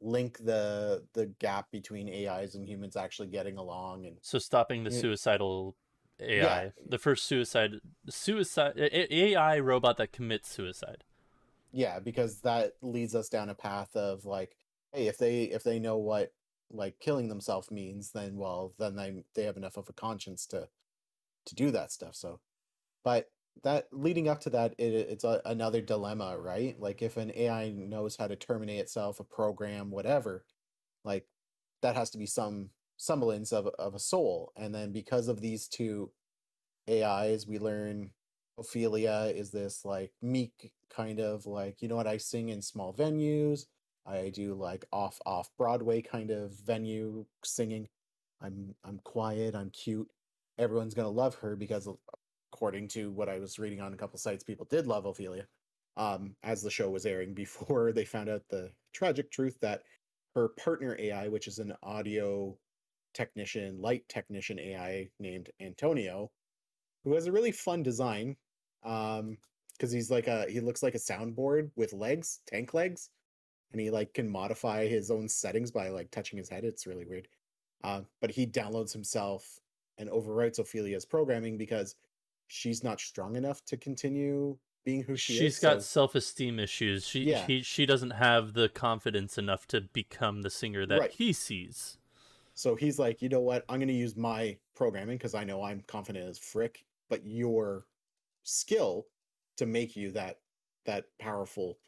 link the the gap between AIs and humans actually getting along. And
So stopping the suicidal AI,
Yeah.
the first suicide suicide AI robot that commits suicide.
yeah, because that leads us down a path of like, hey, if they if they know what like killing themselves means, then well, then they they have enough of a conscience to to do that stuff. So, but that leading up to that, it, it's a, another dilemma, right? Like if an AI knows how to terminate itself, a program, whatever, like that has to be some semblance of of a soul. And then because of these two AIs, we learn Ophelia is this like meek kind of like, you know what, I sing in small venues. I do like off off Broadway kind of venue singing. I'm I'm quiet, I'm cute. Everyone's gonna love her because according to what I was reading on a couple sites, people did love Ophelia. Um, as the show was airing before they found out the tragic truth that her partner AI, which is an audio technician, light technician AI named Antonio, who has a really fun design. Um, because he's like a he looks like a soundboard with legs, tank legs, and he like can modify his own settings by like touching his head. It's really weird. Uh, but he downloads himself and overwrites Ophelia's programming because she's not strong enough to continue being who she
She's
is.
got
so-
self-esteem issues. She
Yeah.
he, she doesn't have the confidence enough to become the singer that
Right.
he sees.
So he's like, you know what? I'm going to use my programming because I know I'm confident as frick, but your skill to make you that that powerful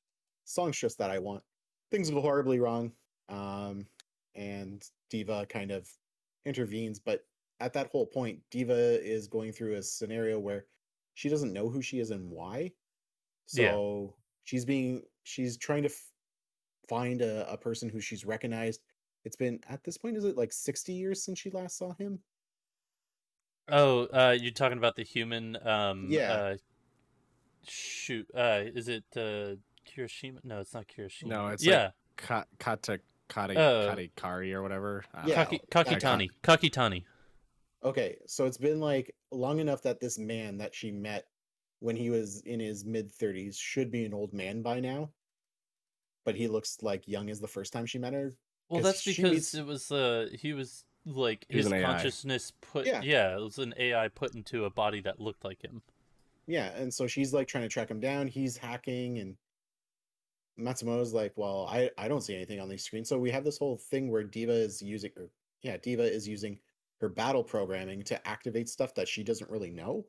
songstress that I want. Things go horribly wrong, um, and Diva kind of intervenes. But at that whole point, Diva is going through a scenario where she doesn't know who she is and why.
Yeah.
So she's being she's trying to f- find a, a person who she's recognized it's been at this point is it like 60 years since she last saw him
Oh, uh, you're talking about the human. Um,
Yeah.
Uh, shoot. Uh, is it uh, Kirishima? No, it's not Kirishima.
No, it's like
yeah.
Ka- Kata Kari
Oh.
Kari Kari or whatever.
Yeah.
Kaki,
that
Kakitani. Kakitani.
okay so it's been like long enough that this man that she met when he was in his mid 30s should be an old man by now but he looks like young as the first time she met her
Well, that's because
meets-
it was uh he was like
He was
his
AI.
consciousness put
Yeah.
yeah. it was an AI put into a body that looked like him.
yeah and so she's like trying to track him down he's hacking and matsumoto's like well i i don't see anything on these screens so we have this whole thing where diva is using or yeah diva is using her battle programming to activate stuff that she doesn't really know.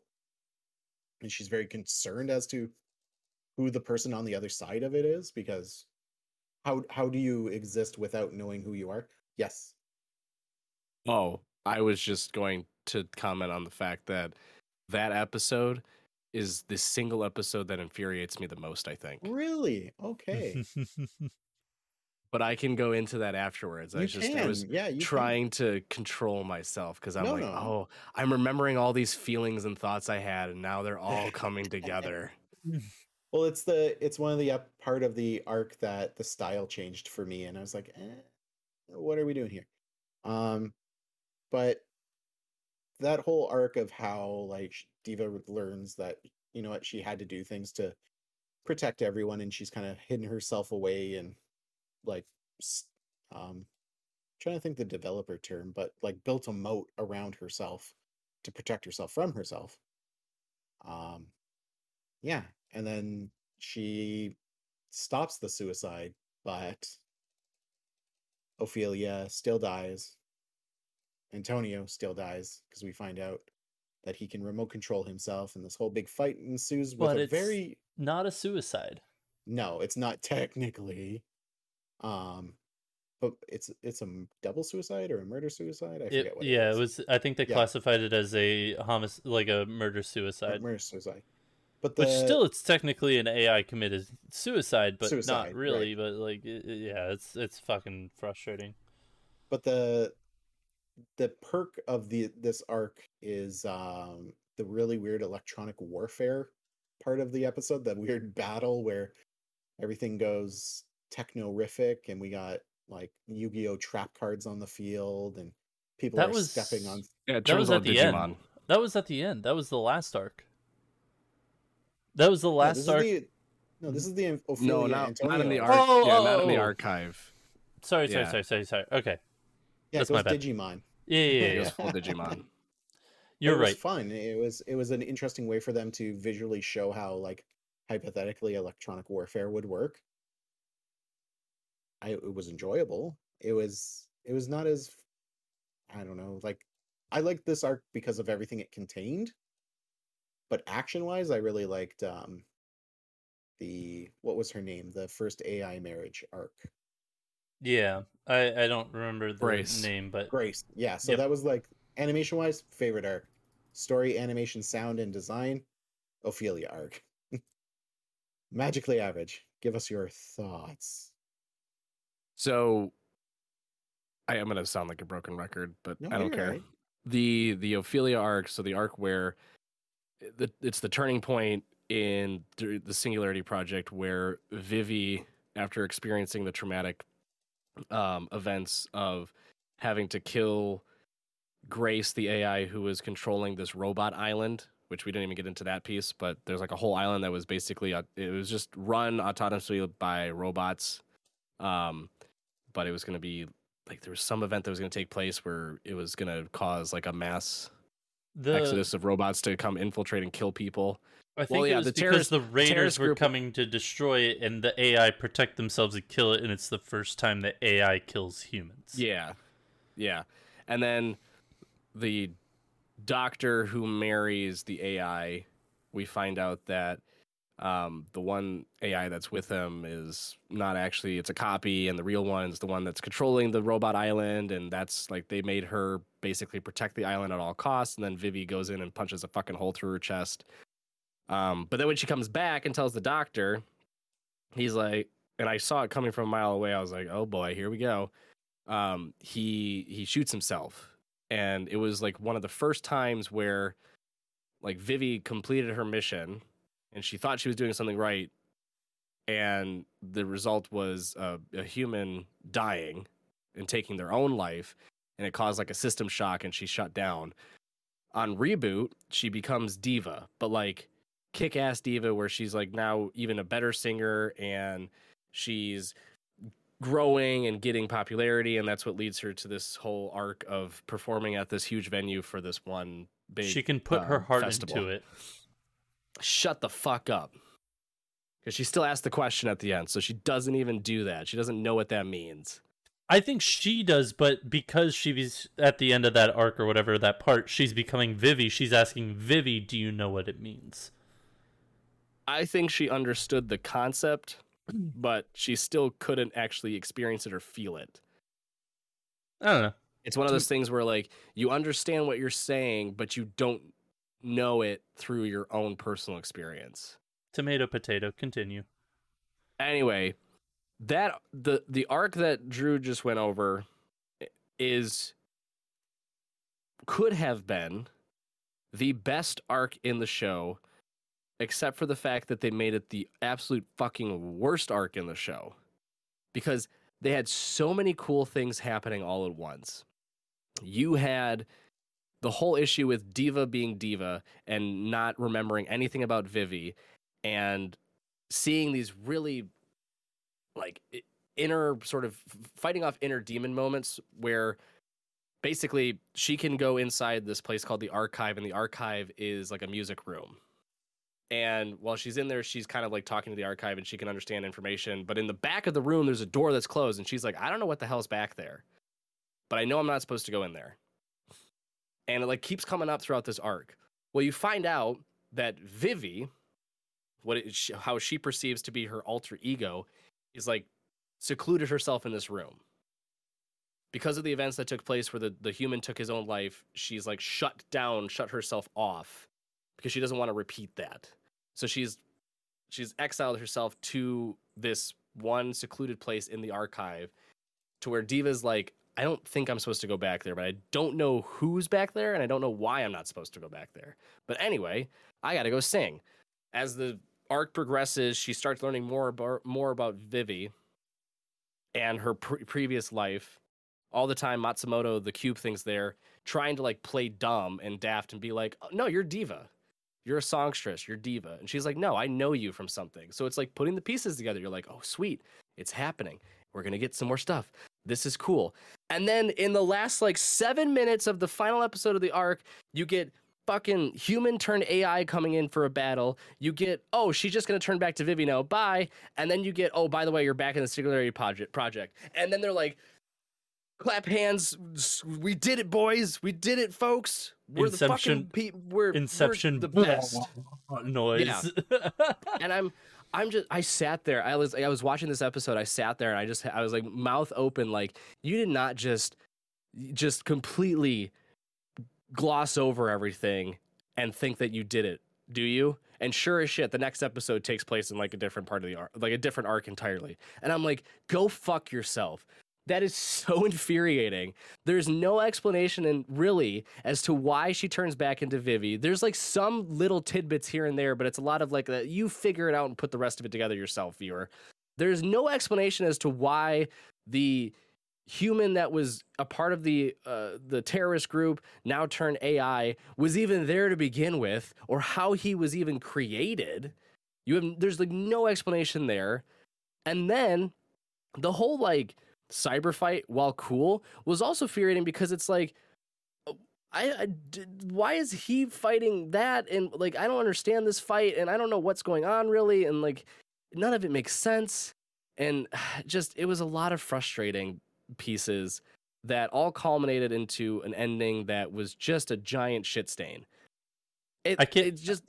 And she's very concerned as to who the person on the other side of it is because how how do you exist without knowing who you are? Yes.
Oh, I was just going to comment on the fact that that episode is the single episode that infuriates me the most, I think.
really okay
But I can go into that afterwards. I just
can
I was
yeah you can.
trying to control myself because I'm
No,
like,
no.
oh, I'm remembering all these feelings and thoughts I had, and now they're all coming together.
Well, it's the it's one of the up part of the arc that the style changed for me, and I was like, eh, what are we doing here? Um, but that whole arc of how like Diva learns that you know what she had to do things to protect everyone, and she's kind of hidden herself away and like um trying to think the developer term, but like built a moat around herself to protect herself from herself. Um, yeah, and then she stops the suicide, but Ophelia still dies. Antonio still dies because we find out that he can remote control himself, and this whole big fight ensues with
But
a
it's
very
not a suicide.
no, it's not technically, um, but it's it's a double suicide or a murder suicide. I
It,
forget what.
yeah,
it
it
was.
was. I think they
Yeah.
classified it as a homic- like a murder suicide.
murder suicide. But the
Which still, it's technically an AI committed suicide, but
Suicide,
not
right.
really. But like, it, it- yeah, it's it's fucking frustrating.
but the the perk of the this arc is um the really weird electronic warfare part of the episode the weird battle where everything goes technorific and we got like yu-gi-oh trap cards on the field and people
That
are
was-
stepping on
Yeah,
That was
out
at the
Digimon.
end. That was at the end. That was the last arc. That was the last
this
arc.
the, no this is the Ophelia
No, not,
Antonio
not in the
arc.
arc.
Oh,
yeah,
oh,
not in the
oh.
archive.
Sorry, sorry,
yeah.
sorry, sorry, sorry. Okay,
yeah
that's
it
my
was
bad.
digimon
yeah, yeah, yeah.
It was full Digimon.
You're
it was fun. It was it was an interesting way for them to visually show how like hypothetically electronic warfare would work. I it was enjoyable. It was it was not as i don't know like i liked this arc because of everything it contained but action wise i really liked um the what was her name? The first ai marriage arc
Yeah, I I don't remember the
Grace.
name, but
Grace. Yeah, so
Yep.
that was like animation wise, favorite arc. Story, animation, sound, and design, Ophelia arc. Magically average. Give us your thoughts.
So I am gonna sound like a broken record, but
No,
I don't care.
alright.
The the Ophelia arc, so the arc where the, it's the turning point in the the Singularity Project, where Vivy, after experiencing the traumatic um, events of having to kill Grace, the AI who was controlling this robot island, which we didn't even get into that piece, but there's like a whole island that was basically uh, it was just run autonomously by robots. Um, but it was going to be like there was some event that was going to take place where it was going to cause like a mass
the
exodus of robots to come infiltrate and kill people.
I think
Well,
it
yeah,
was
the
because
terrorist-
the raiders were coming to destroy it, and the AI protect themselves and kill it, and it's the first time that AI kills humans.
Yeah. Yeah. And then the doctor who marries the AI, we find out that um, the one AI that's with him is not actually, it's a copy, and the real one is the one that's controlling the robot island. And that's like they made her basically protect the island at all costs. And then Vivy goes in and punches a fucking hole through her chest. Um, but then when she comes back and tells the doctor, he's like, and I saw it coming from a mile away. I was like, oh boy, here we go um, he he shoots himself, and it was like one of the first times where like Vivy completed her mission, and she thought she was doing something right, and the result was a, a human dying and taking their own life, and it caused like a system shock, and she shut down. On reboot, she becomes diva, but like kick-ass diva, where she's like now even a better singer, and she's growing and getting popularity and that's what leads her to this whole arc of performing at this huge venue for this one big
she can put her
um,
heart
festival.
into it.
shut the fuck up because she still asked the question at the end so she doesn't even do that she doesn't know what that means
I think she does, but because she's at the end of that arc or whatever that part, she's becoming Vivy. She's asking Vivy, "Do you know what it means?"
I think she understood the concept hmm. but she still couldn't actually experience it or feel it
I don't know.
it's one of those hmm. things where like you understand what you're saying but you don't know it through your own personal experience
Tomato, potato. Continue.
anyway that the the arc that drew just went over is could have been the best arc in the show except for the fact that they made it the absolute fucking worst arc in the show. Because they had so many cool things happening all at once. You had the whole issue with diva being diva and not remembering anything about vivy and seeing these really like inner sort of fighting off inner demon moments where basically she can go inside this place called the archive and the archive is like a music room And while she's in there, she's kind of like talking to the archive and she can understand information. But in the back of the room, there's a door that's closed. And she's like, I don't know what the hell's back there, but I know I'm not supposed to go in there. And it like keeps coming up throughout this arc. Well, you find out that Vivy, what it, how she perceives to be her alter ego, is like secluded herself in this room. Because of the events that took place where the, the human took his own life, she's like shut down, shut herself off because she doesn't want to repeat that. So she's she's exiled herself to this one secluded place in the archive to where Diva's like, I don't think I'm supposed to go back there, but I don't know who's back there and I don't know why I'm not supposed to go back there. But anyway, I got to go sing. As the arc progresses, she starts learning more about more about Vivy and her pre- previous life. All the time, Matsumoto, the cube thing's there, trying to like play dumb and daft and be like, "Oh, "No, you're diva. You're a songstress. You're diva." And she's like, "No, I know you from something." So it's like putting the pieces together. You're like, "Oh, sweet, it's happening. We're gonna get some more stuff. This is cool." And then in the last like seven minutes of the final episode of the arc, you get fucking human turned AI coming in for a battle. You get, oh, she's just gonna turn back to Vivy now. Bye. And then you get, oh, by the way, you're back in the Singularity. Project. And then they're like, clap hands. We did it, boys. We did it, folks. We're
Inception-
the fucking we're
Inception
We're the best.
noise.
and I'm I'm just I sat there. I was I was watching this episode. I sat there and I just I was like mouth open like you did not just just completely gloss over everything and think that you did it, do you? And sure as shit, the next episode takes place in like a different part of the arc, like a different arc entirely. And I'm like, go fuck yourself. That is so infuriating. There's no explanation and really as to why she turns back into Vivy. There's like some little tidbits here and there, but it's a lot of like that you figure it out and put the rest of it together yourself, viewer. There's no explanation as to why the human that was a part of the uh, the terrorist group now turned AI was even there to begin with, or how he was even created. You have there's like no explanation there, and then the whole like cyber fight, while cool, was also infuriating because it's like. Uh, I, I did, why is he fighting that and like I don't understand this fight and I don't know what's going on really and like none of it makes sense and just it was a lot of frustrating pieces that all culminated into an ending that was just a giant shit stain. It,
I can't-
It just.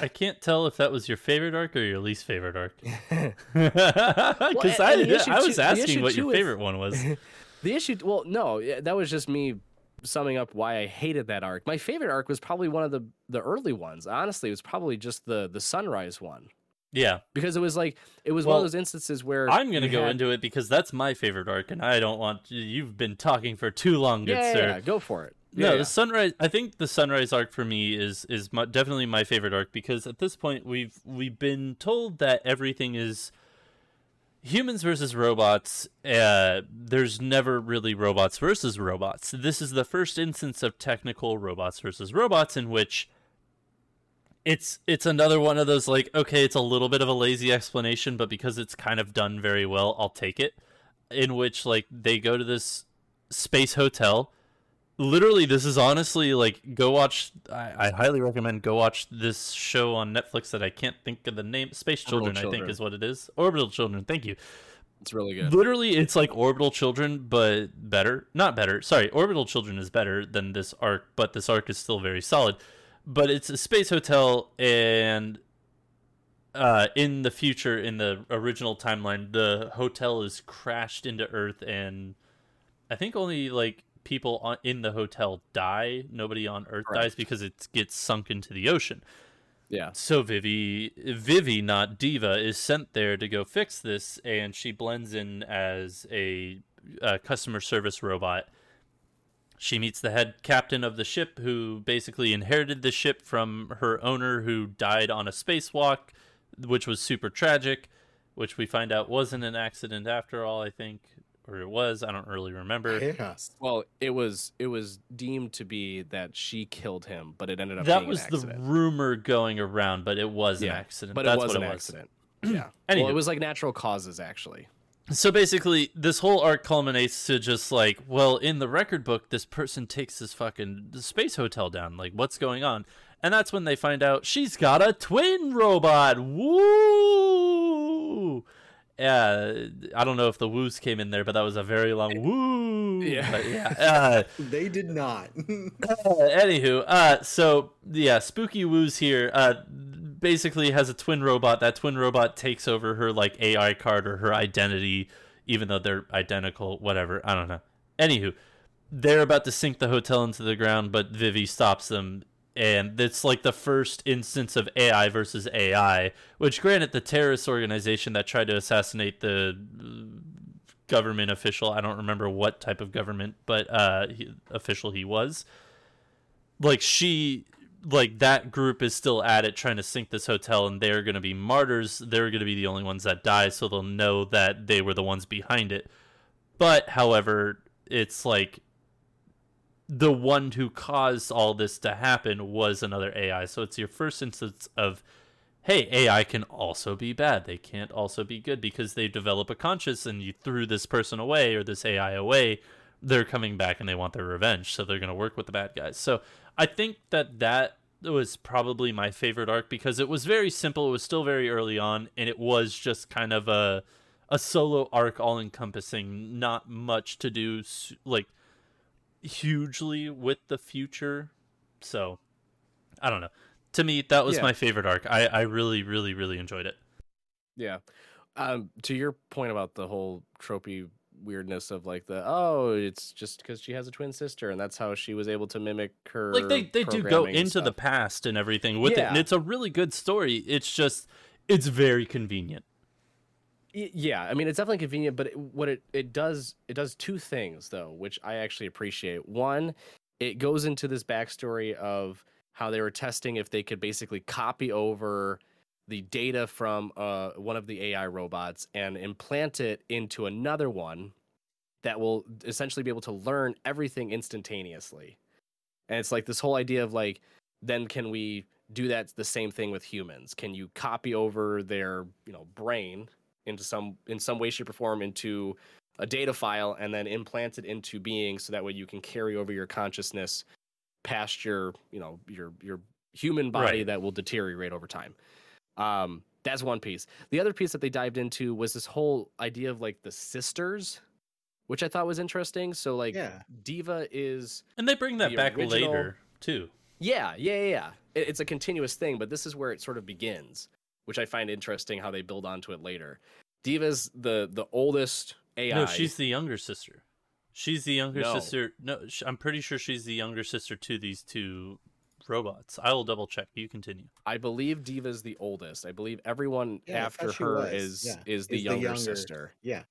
I can't tell if that was your favorite arc or your least favorite arc. Because
and-
I,
and the
I was
too-
asking what your
is-
favorite one was.
The issue. Well, no, that was just me summing up why I hated that arc. My favorite arc was probably one of the the early ones. Honestly, it was probably just the the sunrise one
Yeah,
because it was like it was one of those instances where
I'm gonna go
had-
into it because that's my favorite arc, and I don't want you've been talking for too long, good
Yeah, yeah,
sir.
yeah, go for it.
No,
Yeah,
the sunrise. I think the sunrise arc for me is is my, definitely my favorite arc because at this point we've we've been told that everything is humans versus robots. Uh, there's never really robots versus robots. This is the first instance of technical robots versus robots in which it's it's another one of those like okay, it's a little bit of a lazy explanation, but because it's kind of done very well, I'll take it. In which like they go to this space hotel literally this is honestly like go watch I, I highly recommend go watch this show on netflix that i can't think of the name space
Orbital
children, i think is what it is. Orbital children thank you.
It's really good.
literally it's like orbital children but better not better sorry orbital children is better than this arc but this arc is still very solid. But it's a space hotel and uh, in the future in the original timeline the hotel is crashed into earth and i think only like people on, in the hotel die nobody on earth dies because it gets sunk into the ocean
Yeah.
so Vivy, Vivy, not Diva, is sent there to go fix this, and she blends in as a, uh customer service robot. She meets the head captain of the ship, who basically inherited the ship from her owner, who died on a spacewalk, which was super tragic. Which we find out wasn't an accident after all. I think, or it was. I don't really remember.
Yes.
Well, it was it was deemed to be that she killed him, but it ended up
That
being
was
an
the rumor going around, but it was
Yeah,
an accident.
but
That's
it was
what
an
it was.
accident. Yeah.
Anywho.
well, it was like natural causes actually.
so basically this whole arc culminates to just like well in the record book this person takes this fucking space hotel down like what's going on and that's when they find out she's got a twin robot woo yeah i don't know if the woos came in there but that was a very long woo
Yeah.
But yeah uh,
they did not.
anywho, uh, so yeah, Spooky Woo's here. Uh, basically has a twin robot. That twin robot takes over her like AI card or her identity, even though they're identical. Whatever, I don't know. Anywho, they're about to sink the hotel into the ground, but Vivy stops them. And it's like the first instance of AI versus AI, which, granted, the terrorist organization that tried to assassinate the government official. I don't remember what type of government, but uh, he, official he was. Like she, like that group is still at it, trying to sink this hotel, and they're going to be martyrs. They're going to be the only ones that die, so they'll know that they were the ones behind it. But, however, it's like the one who caused all this to happen was another AI. So it's your first instance of hey, AI can also be bad. They can't also be good because they develop a conscience and you threw this person away or this AI away. They're coming back and they want their revenge. So they're going to work with the bad guys. So I think that that was probably my favorite arc because it was very simple. It was still very early on and it was just kind of a a solo arc all encompassing, not much to do like hugely with the future. So I don't know to me that was
Yeah.
my favorite arc i i really really really enjoyed it
Yeah. Um, to your point about the whole tropey weirdness of like the oh, it's just because she has a twin sister and that's how she was able to mimic her.
like they they do go into the past and everything with it and it's a really good story it's just it's very convenient
yeah i mean it's definitely convenient but it, what it, it does it does two things though which i actually appreciate. One it goes into this backstory of how they were testing if they could basically copy over the data from uh, one of the ai robots and implant it into another one that will essentially be able to learn everything instantaneously. And it's like this whole idea of like then can we do that the same thing with humans? Can you copy over their you know brain into some in some way shape or form into a data file and then implant it into being so that way you can carry over your consciousness past your you know your your human body
Right.
that will deteriorate over time um that's one piece the other piece that they dived into was this whole idea of like the sisters which i thought was interesting so like
Yeah.
diva is
and they bring that
The
back
original-
later too
yeah, yeah, yeah, yeah. It- It's a continuous thing, but this is where it sort of begins, which I find interesting how they build onto it later. Diva's the the oldest AI.
no she's the younger sister she's the younger
No.
sister no i'm pretty sure she's the younger sister to these two robots i will double check you continue
I believe Diva's the oldest. I believe everyone
Yeah,
after her is
yeah.
is the
Is the
younger,
younger-
sister.
Yeah.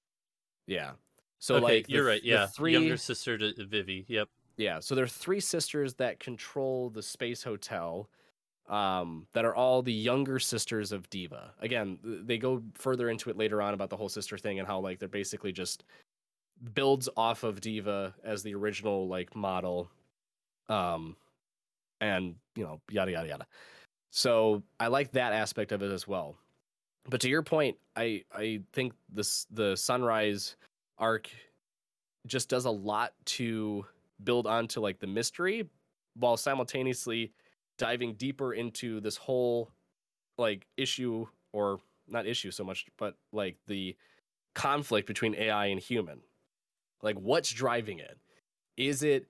Yeah. So
okay
like the
you're right yeah
three
younger sister to vivy yep
Yeah, so there are three sisters that control the space hotel um, that are all the younger sisters of Diva. Again, they go further into it later on about the whole sister thing and how like they're basically just builds off of Diva as the original like model um and you know yada yada yada. So I like that aspect of it as well. But to your point, I I think this the sunrise arc just does a lot to build onto like the mystery while simultaneously diving deeper into this whole like issue or not issue so much but like the conflict between AI and human. Like what's driving it? Is it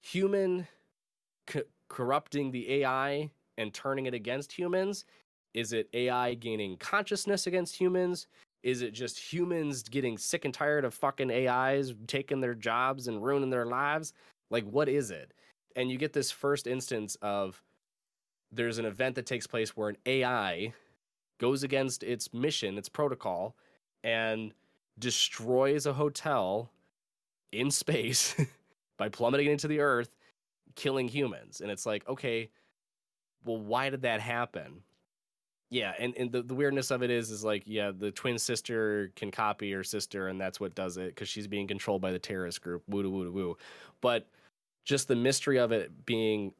human co- corrupting the AI and turning it against humans? Is it AI gaining consciousness against humans? Is it just humans getting sick and tired of fucking AIs taking their jobs and ruining their lives? Like, what is it? And you get this first instance of there's an event that takes place where an AI goes against its mission, its protocol, and destroys a hotel in space by plummeting into the earth, killing humans. And it's like, okay, well, why did that happen? Yeah, and, and the, the weirdness of it is is like, yeah, the twin sister can copy her sister, and that's what does it because she's being controlled by the terrorist group. Woo woo woo woo. But just the mystery of it being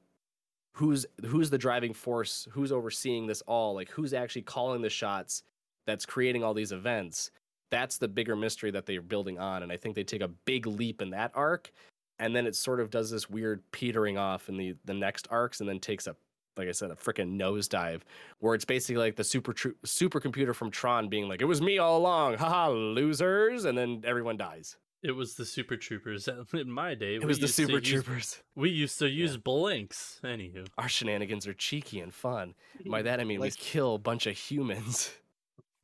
who's who's the driving force, who's overseeing this all, like who's actually calling the shots that's creating all these events. that's the bigger mystery that they're building on, and I think they take a big leap in that arc, and then it sort of does this weird petering off in the the next arcs, and then takes a like I said, a freaking nosedive, where it's basically like the super tr- supercomputer from Tron being like, "It was me all along, haha, losers," and then everyone dies.
It was the Super Troopers uh, in my day.
It
we
was the
used to
Super
use-
Troopers.
we used to use blinks. Anywho,
Our shenanigans are cheeky and fun. By that I mean we kill a bunch of humans.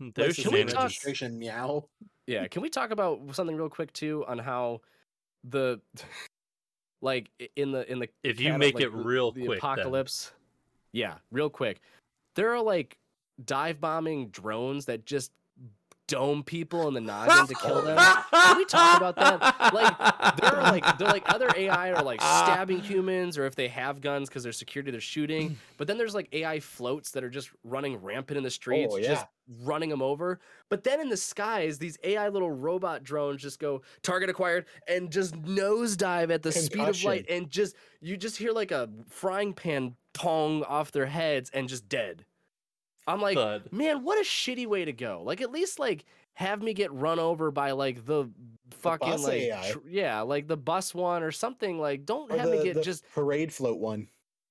there's
Can we
and
talk-
registration meow.
Yeah, can we talk about something real quick too on how the like in the in the
If you
cat-
make
like,
it real
the
quick, then.
apocalypse. Yeah, real quick. There are like dive bombing drones that just dome people in the noggin to kill them. Can we talk about that? Like, They're like they're like other AI are like ah. stabbing humans, or if they have guns because they're security, they're shooting. But then there's like AI floats that are just running rampant in the oh, streets,
Oh,
just running them over. But then in the skies, these AI little robot drones just go target acquired and just nosedive at the speed of light, and just you just hear like a frying pan tong off their heads and just dead. I'm like,
Thud.
man, what a shitty way to go. Like at least like have me get run over by like the fucking
bus
like tr- yeah, like the bus one or something. Like don't
Or
have
the,
me get
the
just
parade float one.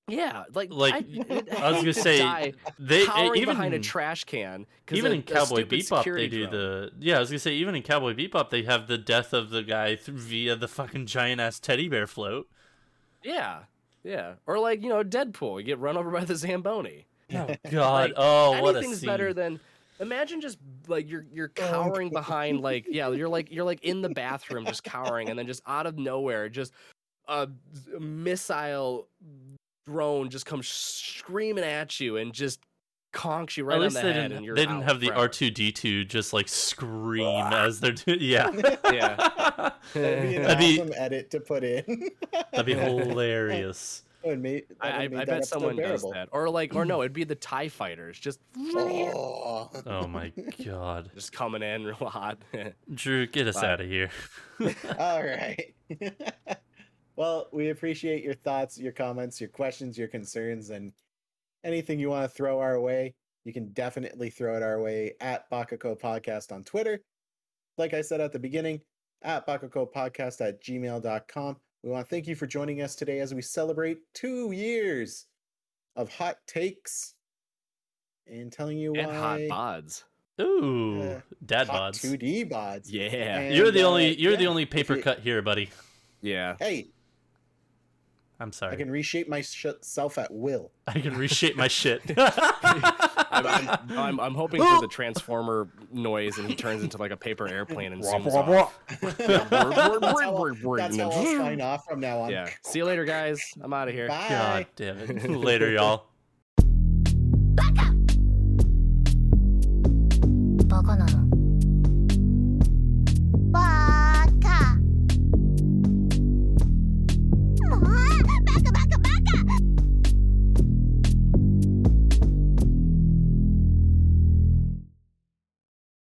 yeah, like
Like,
I,
I was gonna say, They
eh,
even
behind a trash can.
even
a-
in Cowboy
stupid
Bebop, they do
drone.
the yeah. I was gonna say even in Cowboy Bebop, they have the death of the guy th- via the fucking giant ass teddy bear float.
yeah, yeah, or like you know Deadpool, you get run over by the zamboni.
Oh God!
Like,
oh, what a
Anything's
scene!
better than imagine just like you're you're
Oh,
cowering behind like yeah you're like you're like in the bathroom just cowering and then just out of nowhere just a missile drone just comes screaming at you and just conks you right
At
on
least
the
they
head
didn't.
and you're
They didn't
out
have the. R two D two just like scream as they're doing. Yeah,
Yeah.
That'd be an
That'd be-
edit to put in.
that'd be hilarious.
That would make, that
I, I,
would make
I bet
episode
someone
bearable.
does that or like or no it'd be the Tie Fighters just
Oh.
Oh my God,
just coming in real hot.
Drew, get us
Bye.
out of here.
All right. well, we appreciate your thoughts, your comments, your questions, your concerns, and anything you want to throw our way. You can definitely throw it our way at Bakako Podcast on Twitter. Like I said at the beginning, at Bakako Podcast at gmail.com. We want to thank you for joining us today as we celebrate two years of hot takes and telling you
and hot
why
bods.
Ooh,
Uh,
dad
hot
bods.
2D bods.
Yeah.
And,
You're the
uh,
only. You're the only paper
you-
cut here, buddy.
Yeah.
Hey,
I'm sorry.
I can reshape myself at will.
I can reshape my shit.
I'm, I'm, I'm, hoping for the transformer noise, and he turns into like a paper airplane and zooms off.
That's how I'll sign off from now on.
Yeah. See you later, guys. I'm out of here.
Bye.
God damn it. later, y'all.
Baka. Baka